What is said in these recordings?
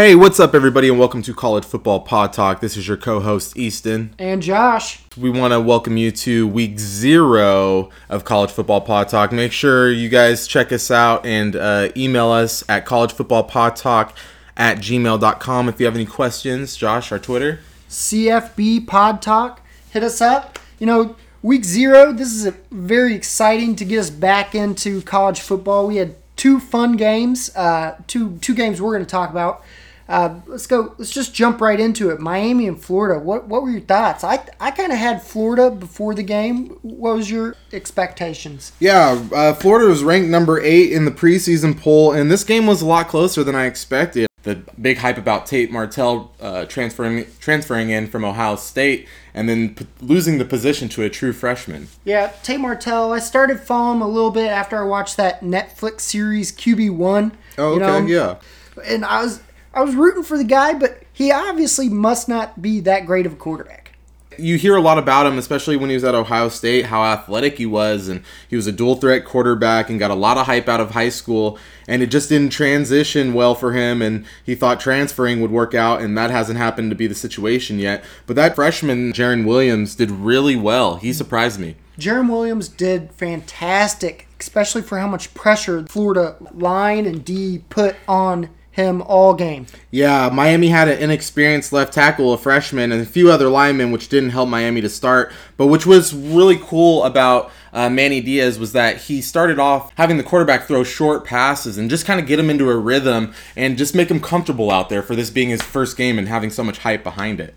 Hey, what's up, everybody, and welcome to College Football Pod Talk. This is your co host, Easton. And Josh. We want to welcome you to week zero of College Football Pod Talk. Make sure you guys check us out and uh, email us at collegefootballpodtalk at gmail.com if you have any questions. Josh, our Twitter. CFB Pod Talk. Hit us up. You know, week zero, this is very exciting to get us back into college football. We had two fun games, uh, two two games we're going to talk about. Uh, let's go. Let's just jump right into it. Miami and Florida. What what were your thoughts? I I kind of had Florida before the game. What was your expectations? Yeah, uh, Florida was ranked number eight in the preseason poll, and this game was a lot closer than I expected. The big hype about Tate Martell uh, transferring transferring in from Ohio State and then p- losing the position to a true freshman. Yeah, Tate Martell. I started following him a little bit after I watched that Netflix series QB One. Oh, okay, you know? yeah. And I was I was rooting for the guy, but he obviously must not be that great of a quarterback. You hear a lot about him, especially when he was at Ohio State, how athletic he was, and he was a dual threat quarterback and got a lot of hype out of high school. And it just didn't transition well for him, and he thought transferring would work out, and that hasn't happened to be the situation yet. But that freshman, Jarren Williams, did really well. He surprised me. Jarren Williams did fantastic, especially for how much pressure Florida line and D put on him all game. Yeah, Miami had an inexperienced left tackle, a freshman, and a few other linemen, which didn't help Miami to start. But which was really cool about uh, Manny Diaz was that he started off having the quarterback throw short passes and just kind of get him into a rhythm and just make him comfortable out there for this being his first game and having so much hype behind it.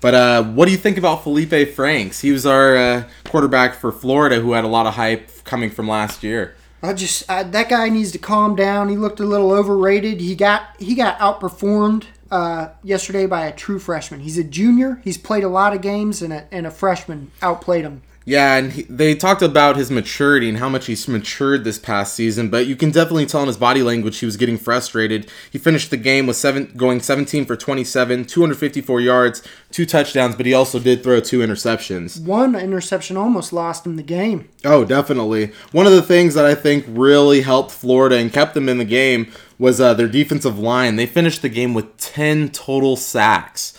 But uh, what do you think about Feleipe Franks? He was our uh, quarterback for Florida who had a lot of hype coming from last year. I just I, that guy needs to calm down. He looked a little overrated. He got he got outperformed uh, yesterday by a true freshman. He's a junior. He's played a lot of games, and a, and a freshman outplayed him. Yeah, and he, they talked about his maturity and how much he's matured this past season, but you can definitely tell in his body language he was getting frustrated. He finished the game with seven, going 17 for 27, 254 yards, two touchdowns, but he also did throw two interceptions. One interception almost lost him the game. Oh, definitely. One of the things that I think really helped Florida and kept them in the game was uh, their defensive line. They finished the game with 10 total sacks.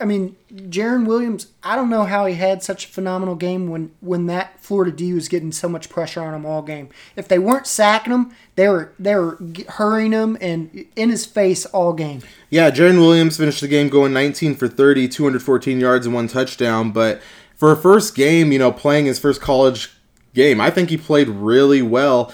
I mean, Jarren Williams, I don't know how he had such a phenomenal game when, when that Florida D was getting so much pressure on him all game. If they weren't sacking him, they were they were hurrying him and in his face all game. Yeah, Jarren Williams finished the game going 19 for 30, 214 yards and one touchdown. But for a first game, you know, playing his first college game, I think he played really well.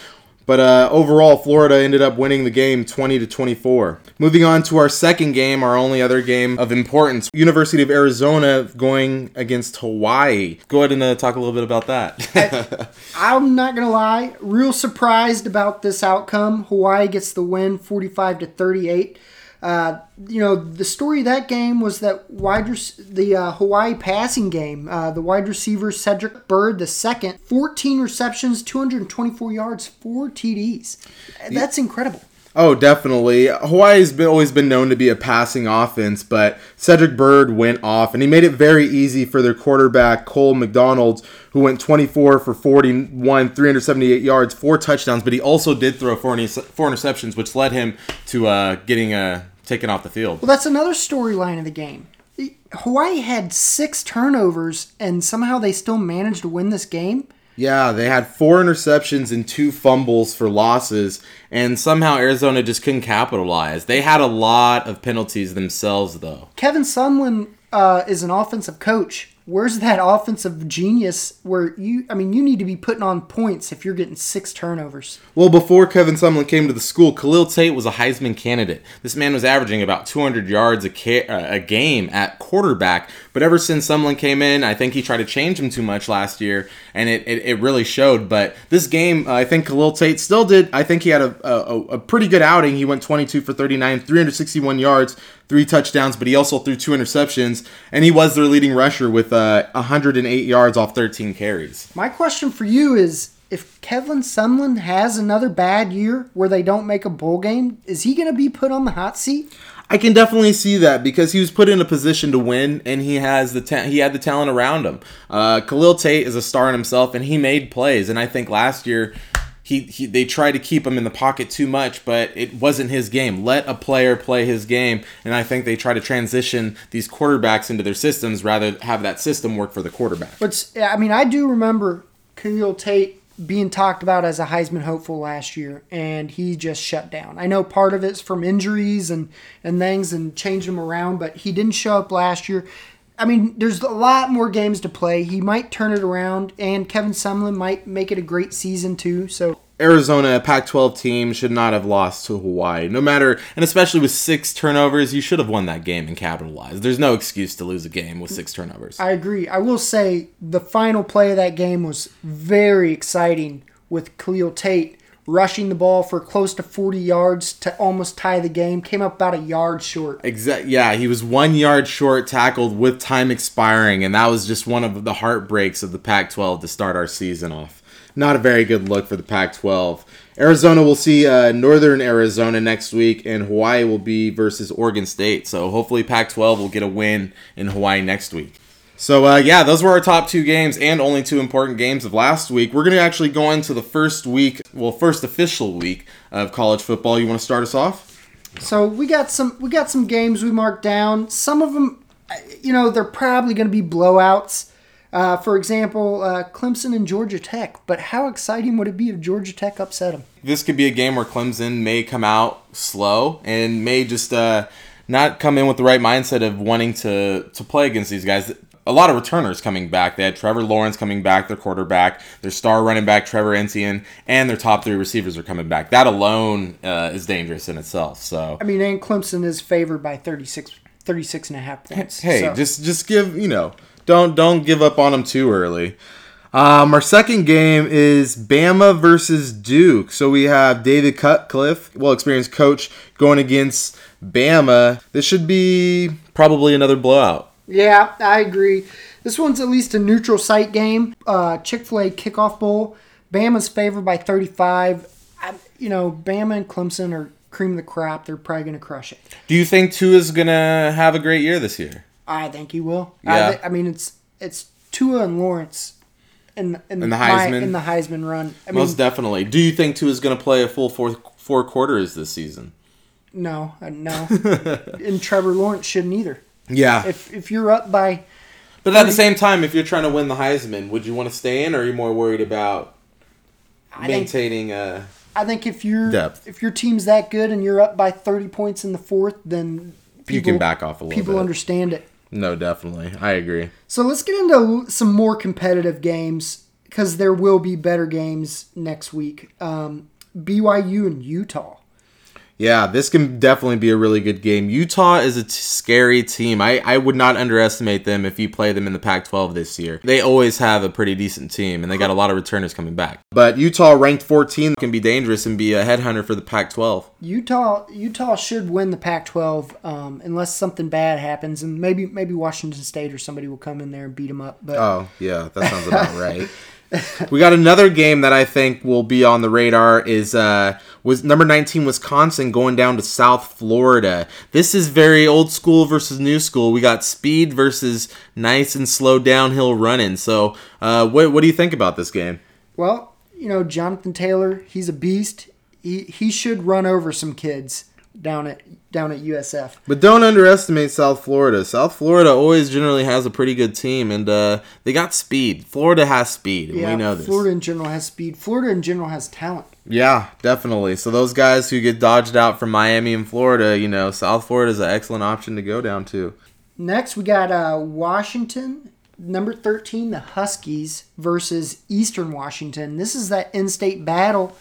But uh, overall, Florida ended up winning the game 20 to 24. Moving on to our second game, our only other game of importance, University of Arizona going against Hawaii. Go ahead and uh, talk a little bit about that. I, am not gonna lie, real surprised about this outcome. Hawaii gets the win, 45 to 38. Uh, you know, the story of that game was that wide the uh, Hawaii passing game, uh, the wide receiver Cedric Byrd the second, 14 receptions, 224 yards, four TDs. That's incredible. Oh, definitely. Hawaii's been, always been known to be a passing offense, but Cedric Byrd went off, and he made it very easy for their quarterback, Cole McDonald, who went 24 for 41, 378 yards, four touchdowns, but he also did throw four, four interceptions, which led him to uh, getting uh, taken off the field. Well, that's another storyline of the game. Hawaii had six turnovers, and somehow they still managed to win this game. Yeah, they had four interceptions and two fumbles for losses, and somehow Arizona just couldn't capitalize. They had a lot of penalties themselves, though. Kevin Sumlin uh, is an offensive coach where's that offensive genius where you I mean you need to be putting on points if you're getting six turnovers. Well, before Kevin Sumlin came to the school, Khalil Tate was a Heisman candidate. This man was averaging about 200 yards a, ca- uh, a game at quarterback, but ever since Sumlin came in, I think he tried to change him too much last year, and it, it, it really showed. But this game, uh, I think Khalil Tate still did. I think he had a, a, a pretty good outing. He went 22 for 39, 361 yards, three touchdowns, but he also threw two interceptions, and he was their leading rusher with uh, 108 yards off 13 carries. My question for you is if Kevin Sumlin has another bad year where they don't make a bowl game, is he going to be put on the hot seat? I can definitely see that because he was put in a position to win, and he has the ta- he had the talent around him. Uh, Khalil Tate is a star in himself, and he made plays. And I think last year he, he they tried to keep him in the pocket too much, but it wasn't his game. Let a player play his game, and I think they try to transition these quarterbacks into their systems rather have that system work for the quarterback. But I mean, I do remember Khalil Tate being talked about as a Heisman hopeful last year, and he just shut down. I know part of it's from injuries and and things and changed him around, but he didn't show up last year. I mean, there's a lot more games to play. He might turn it around, and Kevin Sumlin might make it a great season too. So Arizona, a Pac 12 team, should not have lost to Hawaii. No matter, and especially with six turnovers, you should have won that game and capitalized. There's no excuse to lose a game with six turnovers. I agree. I will say the final play of that game was very exciting with Khalil Tate rushing the ball for close to 40 yards to almost tie the game. Came up about a yard short. Exact. Yeah, he was one yard short, tackled with time expiring, and that was just one of the heartbreaks of the Pac-12 to start our season off. Not a very good look for the Pac-12. Arizona will see uh, Northern Arizona next week, and Hawaii will be versus Oregon State. So hopefully, Pac-12 will get a win in Hawaii next week. So uh, yeah, those were our top two games and only two important games of last week. We're gonna actually go into the first week, well, first official week of college football. You want to start us off? So we got some we got some games we marked down. Some of them, you know, they're probably going to be blowouts. Uh, for example, uh, Clemson and Georgia Tech. But how exciting would it be if Georgia Tech upset them? This could be a game where Clemson may come out slow and may just uh, not come in with the right mindset of wanting to to play against these guys a lot of returners coming back. They had Trevor Lawrence coming back, their quarterback, their star running back Trevor Etienne, and their top three receivers are coming back. That alone uh, is dangerous in itself. So I mean, and Clemson is favored by 36, 36 and a half points. Hey, so. just just give you know don't don't give up on them too early. Um, our second game is Bama versus Duke. So we have David Cutcliffe, well experienced coach, going against Bama. This should be probably another blowout. Yeah, I agree. This one's at least a neutral site game. Uh, Chick fil A kickoff bowl. Bama's favored by 35. I, you know, Bama and Clemson are cream of the crop. They're probably going to crush it. Do you think Tua is going to have a great year this year? I think he will. Yeah. I, th- I mean, it's it's Tua and Lawrence in, in, In the my- Heisman? in the Heisman run. I mean, Most definitely. Do you think Tua is going to play a full four four quarters this season? no, uh, no. and Trevor Lawrence shouldn't either. Yeah. If if you're up by But at the same time, if you're trying to win the Heisman, would you want to stay in, or are you more worried about I think maintaining uh I think if you're Depth. if your team's that good and you're up by 30 points in the fourth, then people, you can back off a little people bit. understand it. no, definitely. I agree. So let's get into some more competitive games because there will be better games next week. Um, BYU and Utah. Yeah, this can definitely be a really good game. Utah is a t- scary team. I, I would not underestimate them if you play them in the Pac 12 this year. They always have a pretty decent team, and they got a lot of returners coming back. But Utah, ranked 14, can be dangerous and be a headhunter for the Pac 12. Utah Utah should win the Pac-12 um, unless something bad happens, and maybe maybe Washington State or somebody will come in there and beat them up. But Oh, yeah, that sounds about right. We got another game that I think will be on the radar is uh was number 19 Wisconsin going down to South Florida. This is very old school versus new school. We got speed versus nice and slow downhill running. So, uh what what do you think about this game? well, you know Jonathan Taylor, he's a beast. He he should run over some kids down at down at USF. But don't underestimate South Florida. South Florida always generally has a pretty good team and uh they got speed. Florida has speed, Yeah, we know this. Florida in general has speed. Florida in general has talent. Yeah, definitely. So those guys who get dodged out from Miami and Florida, you know, South Florida is an excellent option to go down to. Next, we got uh, Washington, number 13, the Huskies versus Eastern Washington. This is that in state battle,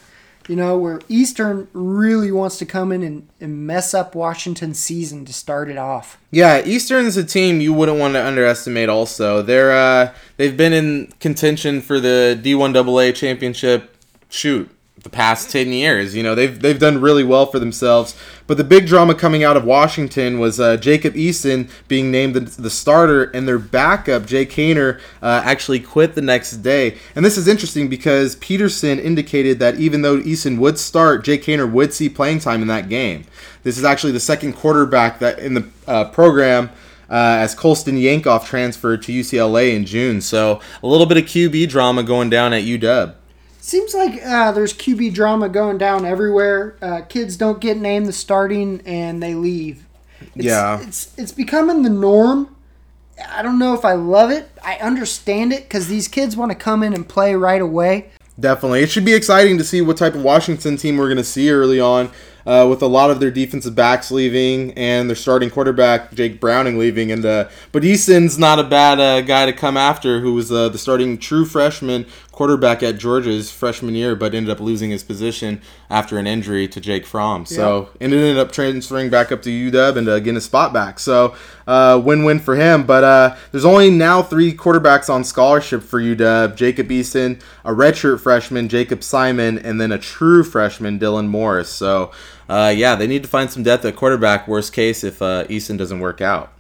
you know, where Eastern really wants to come in and, and mess up Washington's season to start it off. Yeah, Eastern's a team you wouldn't want to underestimate. Also, they're uh, they've been in contention for the D1AA championship. Shoot, the past ten years, you know they've they've done really well for themselves. But the big drama coming out of Washington was uh, Jacob Eason being named the, the starter, and their backup Jake Haener uh, actually quit the next day. And this is interesting because Petersen indicated that even though Eason would start, Jake Haener would see playing time in that game. This is actually the second quarterback that in the uh, program. Uh, as Colson Yankoff transferred to UCLA in June, so a little bit of QB drama going down at UW. Seems like uh, there's QB drama going down everywhere. Uh, kids don't get named the starting and they leave. It's, Yeah. it's it's becoming the norm. I don't know if I love it. I understand it because these kids want to come in and play right away. Definitely. It should be exciting to see what type of Washington team we're going to see early on uh, with a lot of their defensive backs leaving and their starting quarterback, Jake Browning, leaving. And uh, But Eason's not a bad uh, guy to come after, who was uh, the starting true freshman quarterback at Georgia's freshman year, but ended up losing his position after an injury to Jake Fromm. So, and it ended up transferring back up to UW and uh, getting a spot back. So, uh, win-win for him. But uh, there's only now three quarterbacks on scholarship for UW: Jacob Eason, a redshirt freshman, Jacob Sirmon, and then a true freshman, Dylan Morris. So, uh, yeah, they need to find some depth at quarterback. Worst case, if uh, Eason doesn't work out.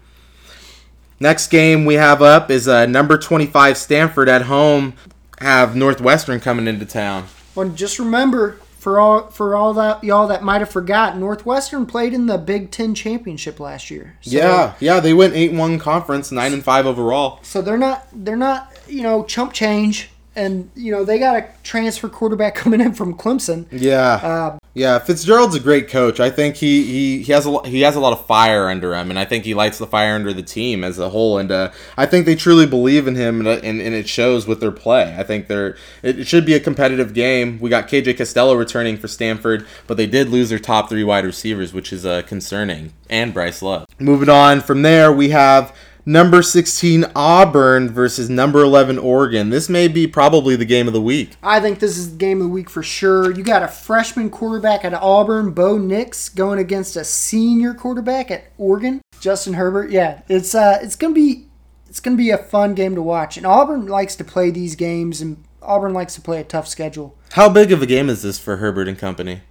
Next game we have up is uh, number 25 Stanford at home. Have Northwestern coming into town. Well, just remember for all for all that y'all that might have forgot, Northwestern played in the Big Ten championship last year. So, yeah, yeah, they went eight one conference, nine and five overall. So they're not they're not you know chump change, and you know they got a transfer quarterback coming in from Clemson. Yeah, Uh, yeah. Fitzgerald's a great coach. I think he he, he has a he has a lot of fire under him, and I think he lights the fire under the team as a whole. And uh, I think they truly believe in him, and, uh, and, and it shows with their play. I think they're it, should be a competitive game. We got KJ Costello returning for Stanford, but they did lose their top three wide receivers, which is uh, concerning, and Bryce Love. Moving on from there, we have. Number 16 Auburn versus number 11 Oregon. This may be probably the game of the week. I think this is the game of the week for sure. You got a freshman quarterback at Auburn, Bo Nix, going against a senior quarterback at Oregon, Justin Herbert. Yeah, it's uh, it's gonna be it's gonna be a fun game to watch. And Auburn likes to play these games, and Auburn likes to play a tough schedule. How big of a game is this for Herbert and company?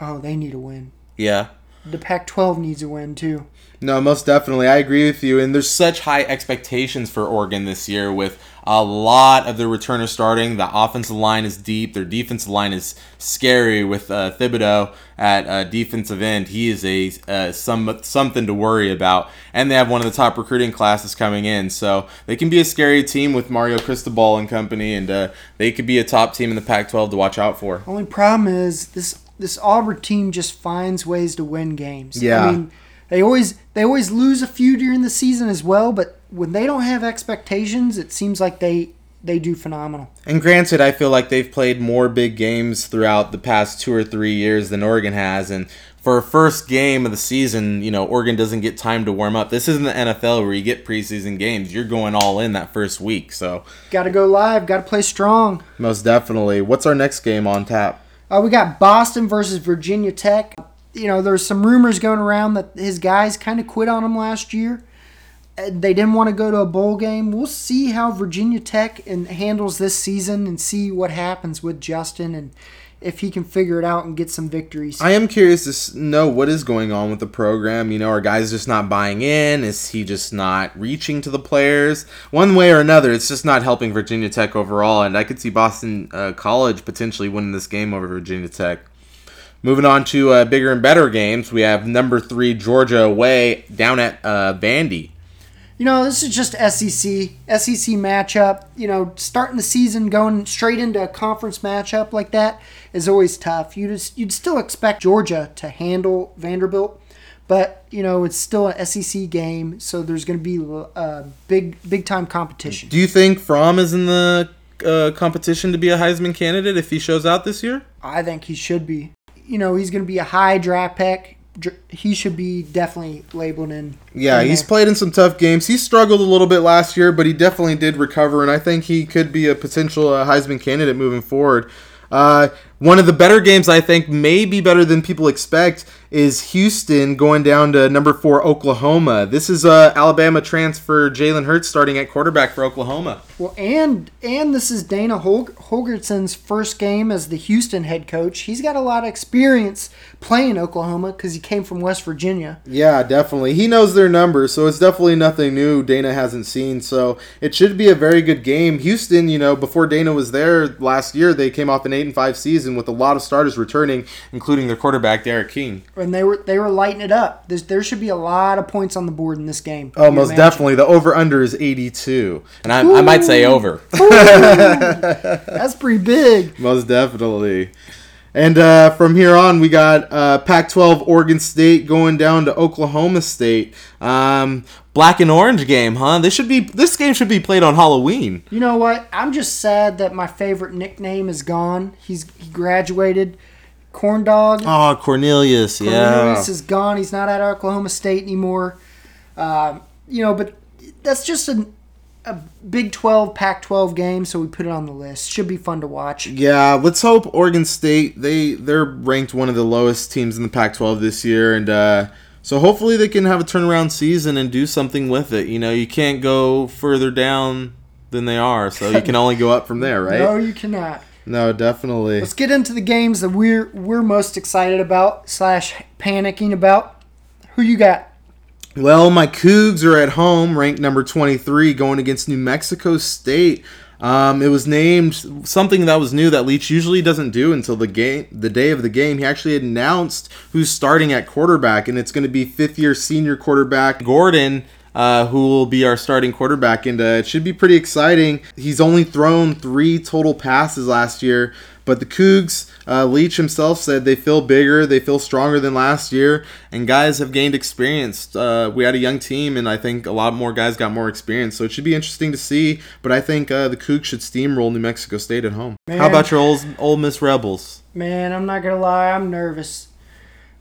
Oh, they need a win. Yeah. The Pac-12 needs a win too. No, most definitely. I agree with you. And there's such high expectations for Oregon this year with a lot of the returners starting. The offensive line is deep. Their defensive line is scary with uh, Thibodeaux at uh, defensive end. He is a uh, some something to worry about. And they have one of the top recruiting classes coming in, so they can be a scary team with Mario Cristobal and company, and uh, they could be a top team in the Pac-12 to watch out for. Only problem is this this Auburn team just finds ways to win games. Yeah. I mean, they always they always lose a few during the season as well, but when they don't have expectations, it seems like they they do phenomenal. And granted, I feel like they've played more big games throughout the past two or three years than Oregon has. And for a first game of the season, you know, Oregon doesn't get time to warm up. This isn't the NFL where you get preseason games. You're going all in that first week. So, Got to go live. Got to play strong. most definitely. What's our next game on tap? Uh, we got Boston versus Virginia Tech. You know, there's some rumors going around that his guys kind of quit on him last year. They didn't want to go to a bowl game. We'll see how Virginia Tech and handles this season and see what happens with Justin and if he can figure it out and get some victories. I am curious to know what is going on with the program. You know, are guys just not buying in? Is he just not reaching to the players? One way or another, it's just not helping Virginia Tech overall. And I could see Boston uh, College potentially winning this game over Virginia Tech. Moving on to uh, bigger and better games, we have number three Georgia away down at uh, Vandy. You know, this is just SEC, SEC matchup. You know, starting the season going straight into a conference matchup like that is always tough. You just you'd still expect Georgia to handle Vanderbilt, but you know it's still an SEC game, so there's going to be uh, big big time competition. Do you think Fromm is in the uh, competition to be a Heisman candidate if he shows out this year? I think he should be. You know, he's going to be a high draft pick. He should be definitely labeled in. Yeah, in he's there. played in some tough games. He struggled a little bit last year, but he definitely did recover, and I think he could be a potential uh, Heisman candidate moving forward. Uh, one of the better games I think may be better than people expect is Houston going down to number four Oklahoma. This is uh, Alabama transfer Jalen Hurts starting at quarterback for Oklahoma. Well, and and this is Dana Hol- Holgorsen's first game as the Houston head coach. He's got a lot of experience playing Oklahoma because he came from West Virginia. Yeah, definitely. He knows their numbers, so it's definitely nothing new Dana hasn't seen. So it should be a very good game. Houston, you know, before Dana was there last year, they came off an eight and five season with a lot of starters returning, including their quarterback D'Eriq King. and they were they were lighting it up. There's, there should be a lot of points on the board in this game. Oh, most imagine? definitely. The over under is 82. And I, I might say over. That's pretty big. Most definitely. And uh, from here on, we got uh, Pac-12 Oregon State going down to Oklahoma State. Um, black and orange game, huh? This should be this game should be played on Halloween. You know what? I'm just sad that my favorite nickname is gone. He's he graduated. Corn dog. Oh, Cornelius, yeah. Cornelius is gone. He's not at Oklahoma State anymore. Um, you know, but that's just a, a Big 12, Pac 12 game, so we put it on the list. Should be fun to watch. Yeah, let's hope Oregon State they they're ranked one of the lowest teams in the Pac-12 this year, and uh, so hopefully they can have a turnaround season and do something with it. You know, you can't go further down than they are, so you can only go up from there, right? No, you cannot. No, definitely. Let's get into the games that we're we're most excited about slash panicking about. Who you got? Well, my Cougs are at home, ranked number 23, going against New Mexico State. Um, it was named something that was new that Leach usually doesn't do until the game, the day of the game. He actually announced who's starting at quarterback, and it's going to be fifth-year senior quarterback Gordon, uh, who will be our starting quarterback, and uh, it should be pretty exciting. He's only thrown three total passes last year, but the Cougs, uh, Leach himself said they feel bigger, they feel stronger than last year, and guys have gained experience. Uh, we had a young team, and I think a lot more guys got more experience, so it should be interesting to see. But I think uh, the Cougs should steamroll New Mexico State at home. How about your old, old Miss Rebels? Man, I'm not gonna lie, I'm nervous.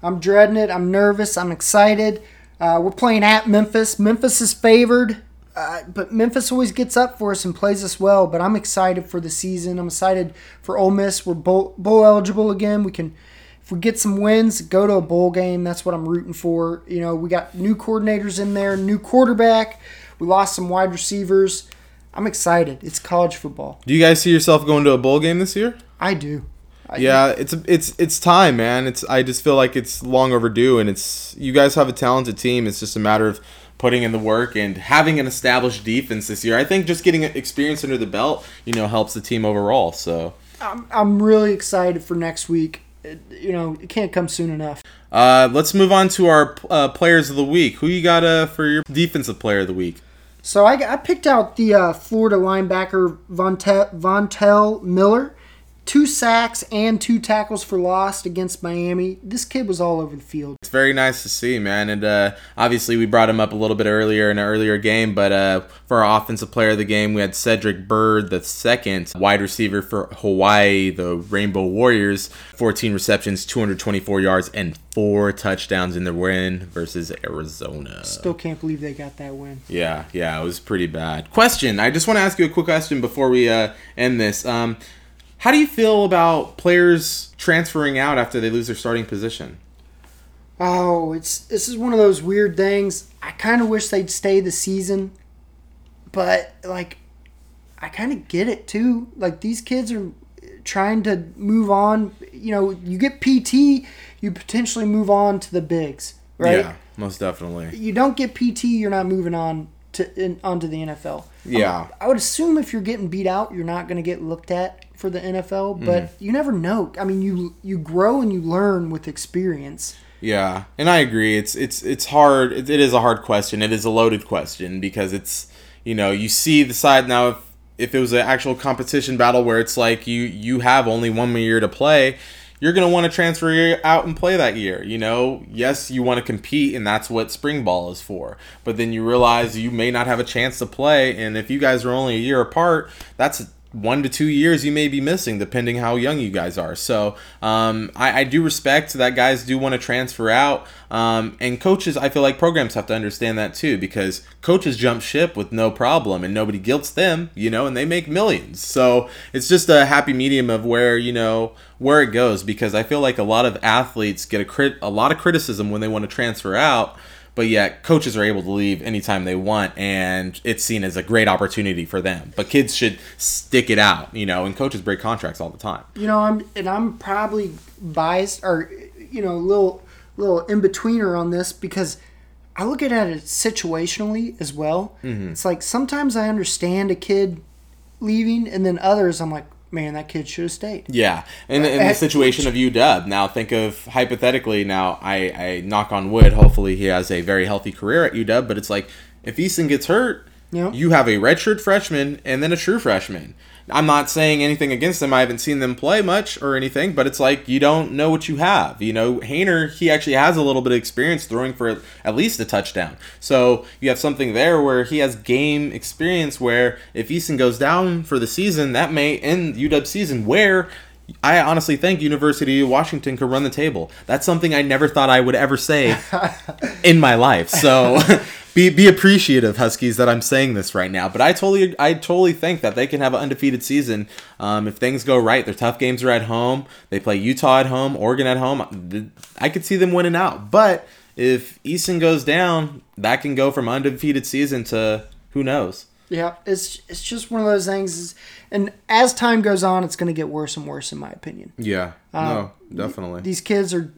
I'm dreading it. I'm nervous. I'm excited. Uh, we're playing at Memphis. Memphis is favored, uh, but Memphis always gets up for us and plays us well. But I'm excited for the season. I'm excited for Ole Miss. We're bowl, bowl eligible again. We can, if we get some wins, go to a bowl game. That's what I'm rooting for. You know, we got new coordinators in there, new quarterback. We lost some wide receivers. I'm excited. It's college football. Do you guys see yourself going to a bowl game this year? I do. I Yeah, it's it's it's time, man. It's I just feel like it's long overdue, and it's you guys have a talented team. It's just a matter of putting in the work and having an established defense this year. I think just getting experience under the belt, you know, helps the team overall. So, I'm, I'm really excited for next week. It- you know, it can't come soon enough. uh, let's move on to our uh, players of the week. Who you got uh, for your defensive player of the week? So I, I picked out the uh, Florida linebacker Ventrell, Ventrell Miller. Two sacks and two tackles for loss against Miami. This kid was all over the field. It's very nice to see, man. And uh, obviously, we brought him up a little bit earlier in an earlier game, but uh, for our offensive player of the game, we had Cedric Byrd, the second wide receiver for Hawaii, the Rainbow Warriors. 14 receptions, 224 yards, and four touchdowns in the win versus Arizona. Still can't believe they got that win. Yeah, yeah, it was pretty bad. Question: I just want to ask you a quick question before we uh, end this. Um, how do you feel about players transferring out after they lose their starting position? Oh, it's this is one of those weird things. I kind of wish they'd stay the season, but like, I kind of get it too. Like these kids are trying to move on. You know, you get PT, you potentially move on to the bigs, right? Yeah, most definitely. You don't get PT, you're not moving on to in, onto the NFL. Yeah. I would assume if you're getting beat out, you're not going to get looked at for the NFL, but Mm-hmm. you never know. I mean, you you grow and you learn with experience. Yeah, and I agree. It's it's it's hard. It, it is a hard question. It is a loaded question because it's you know you see the side now. If if it was an actual competition battle where it's like you you have only one more year to play, you're gonna want to transfer out and play that year. You know, yes, you want to compete, and that's what spring ball is for. But then you realize you may not have a chance to play, and if you guys are only a year apart, that's one to two years you may be missing depending how young you guys are. So um, I, I do respect that guys do want to transfer out um, and coaches i feel like programs have to understand that too because coaches jump ship with no problem and nobody guilts them you know and they make millions. So it's just a happy medium of where you know where it goes because i feel like a lot of athletes get a crit a lot of criticism when they want to transfer out but yet coaches are able to leave anytime they want and it's seen as a great opportunity for them but kids should stick it out you know and coaches break contracts all the time You know, I'm and I'm probably biased or you know, a little little in betweener on this because I look at it situationally as well. Mm-hmm. It's like sometimes I understand a kid leaving, and then others I'm like, man, that kid should have stayed. Yeah, in, in the situation of UW, now think of hypothetically. Now, I, I knock on wood. Hopefully, he has a very healthy career at UW. But it's like if Eason gets hurt, Yeah. you have a redshirt freshman and then a true freshman. I'm not saying anything against them. I haven't seen them play much or anything, but it's like you don't know what you have. You know, Haener, he actually has a little bit of experience throwing for at least a touchdown. So you have something there where he has game experience where if Eason goes down for the season, that may end UW season where I honestly think University of Washington could run the table. That's something I never thought I would ever say in my life. So be be appreciative, Huskies, that I'm saying this right now. But I totally I totally think that they can have an undefeated season um, if things go right. Their tough games are at home. They play Utah at home, Oregon at home. I could see them winning out. But if Eason goes down, that can go from undefeated season to who knows. Yeah, it's it's just one of those things. is- And as time goes on, it's going to get worse and worse, in my opinion. Yeah. no, definitely. These kids are,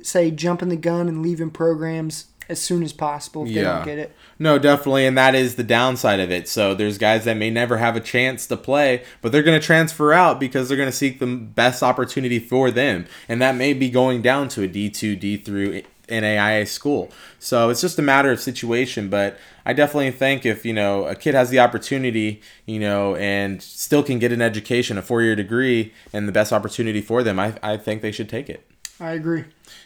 say, jumping the gun and leaving programs as soon as possible if they don't get it. No, definitely, and that is the downside of it. So there's guys that may never have a chance to play, but they're going to transfer out because they're going to seek the best opportunity for them, and that may be going down to a D2, D through NAIA school. So it's just a matter of situation, but I definitely think if, you know, a kid has the opportunity, you know, and still can get an education, a four-year degree, and the best opportunity for them, I, I think they should take it. I agree.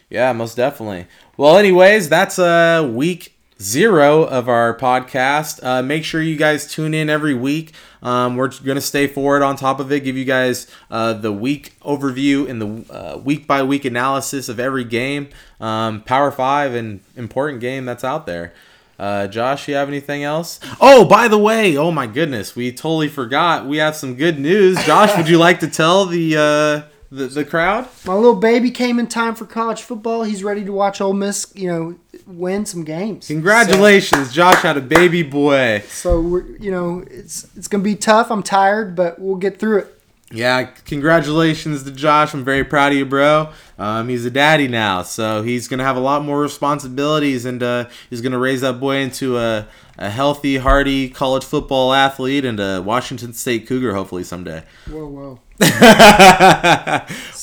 Yeah, most definitely. Well, anyways, that's uh week zero of our podcast. Uh, make sure you guys tune in every week. Um, we're gonna stay forward on top of it, give you guys uh, the week overview and the uh, week by week analysis of every game, um, Power Five and important game that's out there. Uh, Josh, you have anything else? Oh, by the way, oh my goodness, we totally forgot. We have some good news. Josh, would you like to tell the uh, the, the crowd? My little baby came in time for college football. He's ready to watch Ole Miss, you know, win some games. Congratulations, Josh had a baby boy. So, we're, you know, it's it's gonna be tough. I'm tired, but we'll get through it. Yeah, congratulations to Josh. I'm very proud of you, bro. Um, he's a daddy now, so he's gonna have a lot more responsibilities, and uh, he's gonna raise that boy into a, a healthy, hearty college football athlete and a Washington State Cougar, hopefully someday. Whoa, whoa.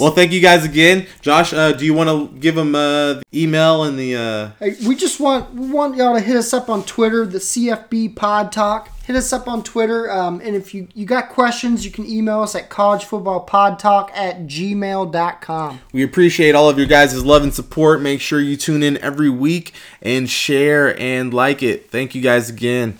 well, thank you guys again, Josh. Uh, do you want to give him uh, the email and the? Uh... Hey, we just want we want y'all to hit us up on Twitter, the CFB Pod Talk. Hit us up on Twitter, um, and if you, you got questions, you can email us at collegefootballpodtalk at gmail.com. We appreciate all of your guys' love and support. Make sure you tune in every week and share and like it. Thank you guys again.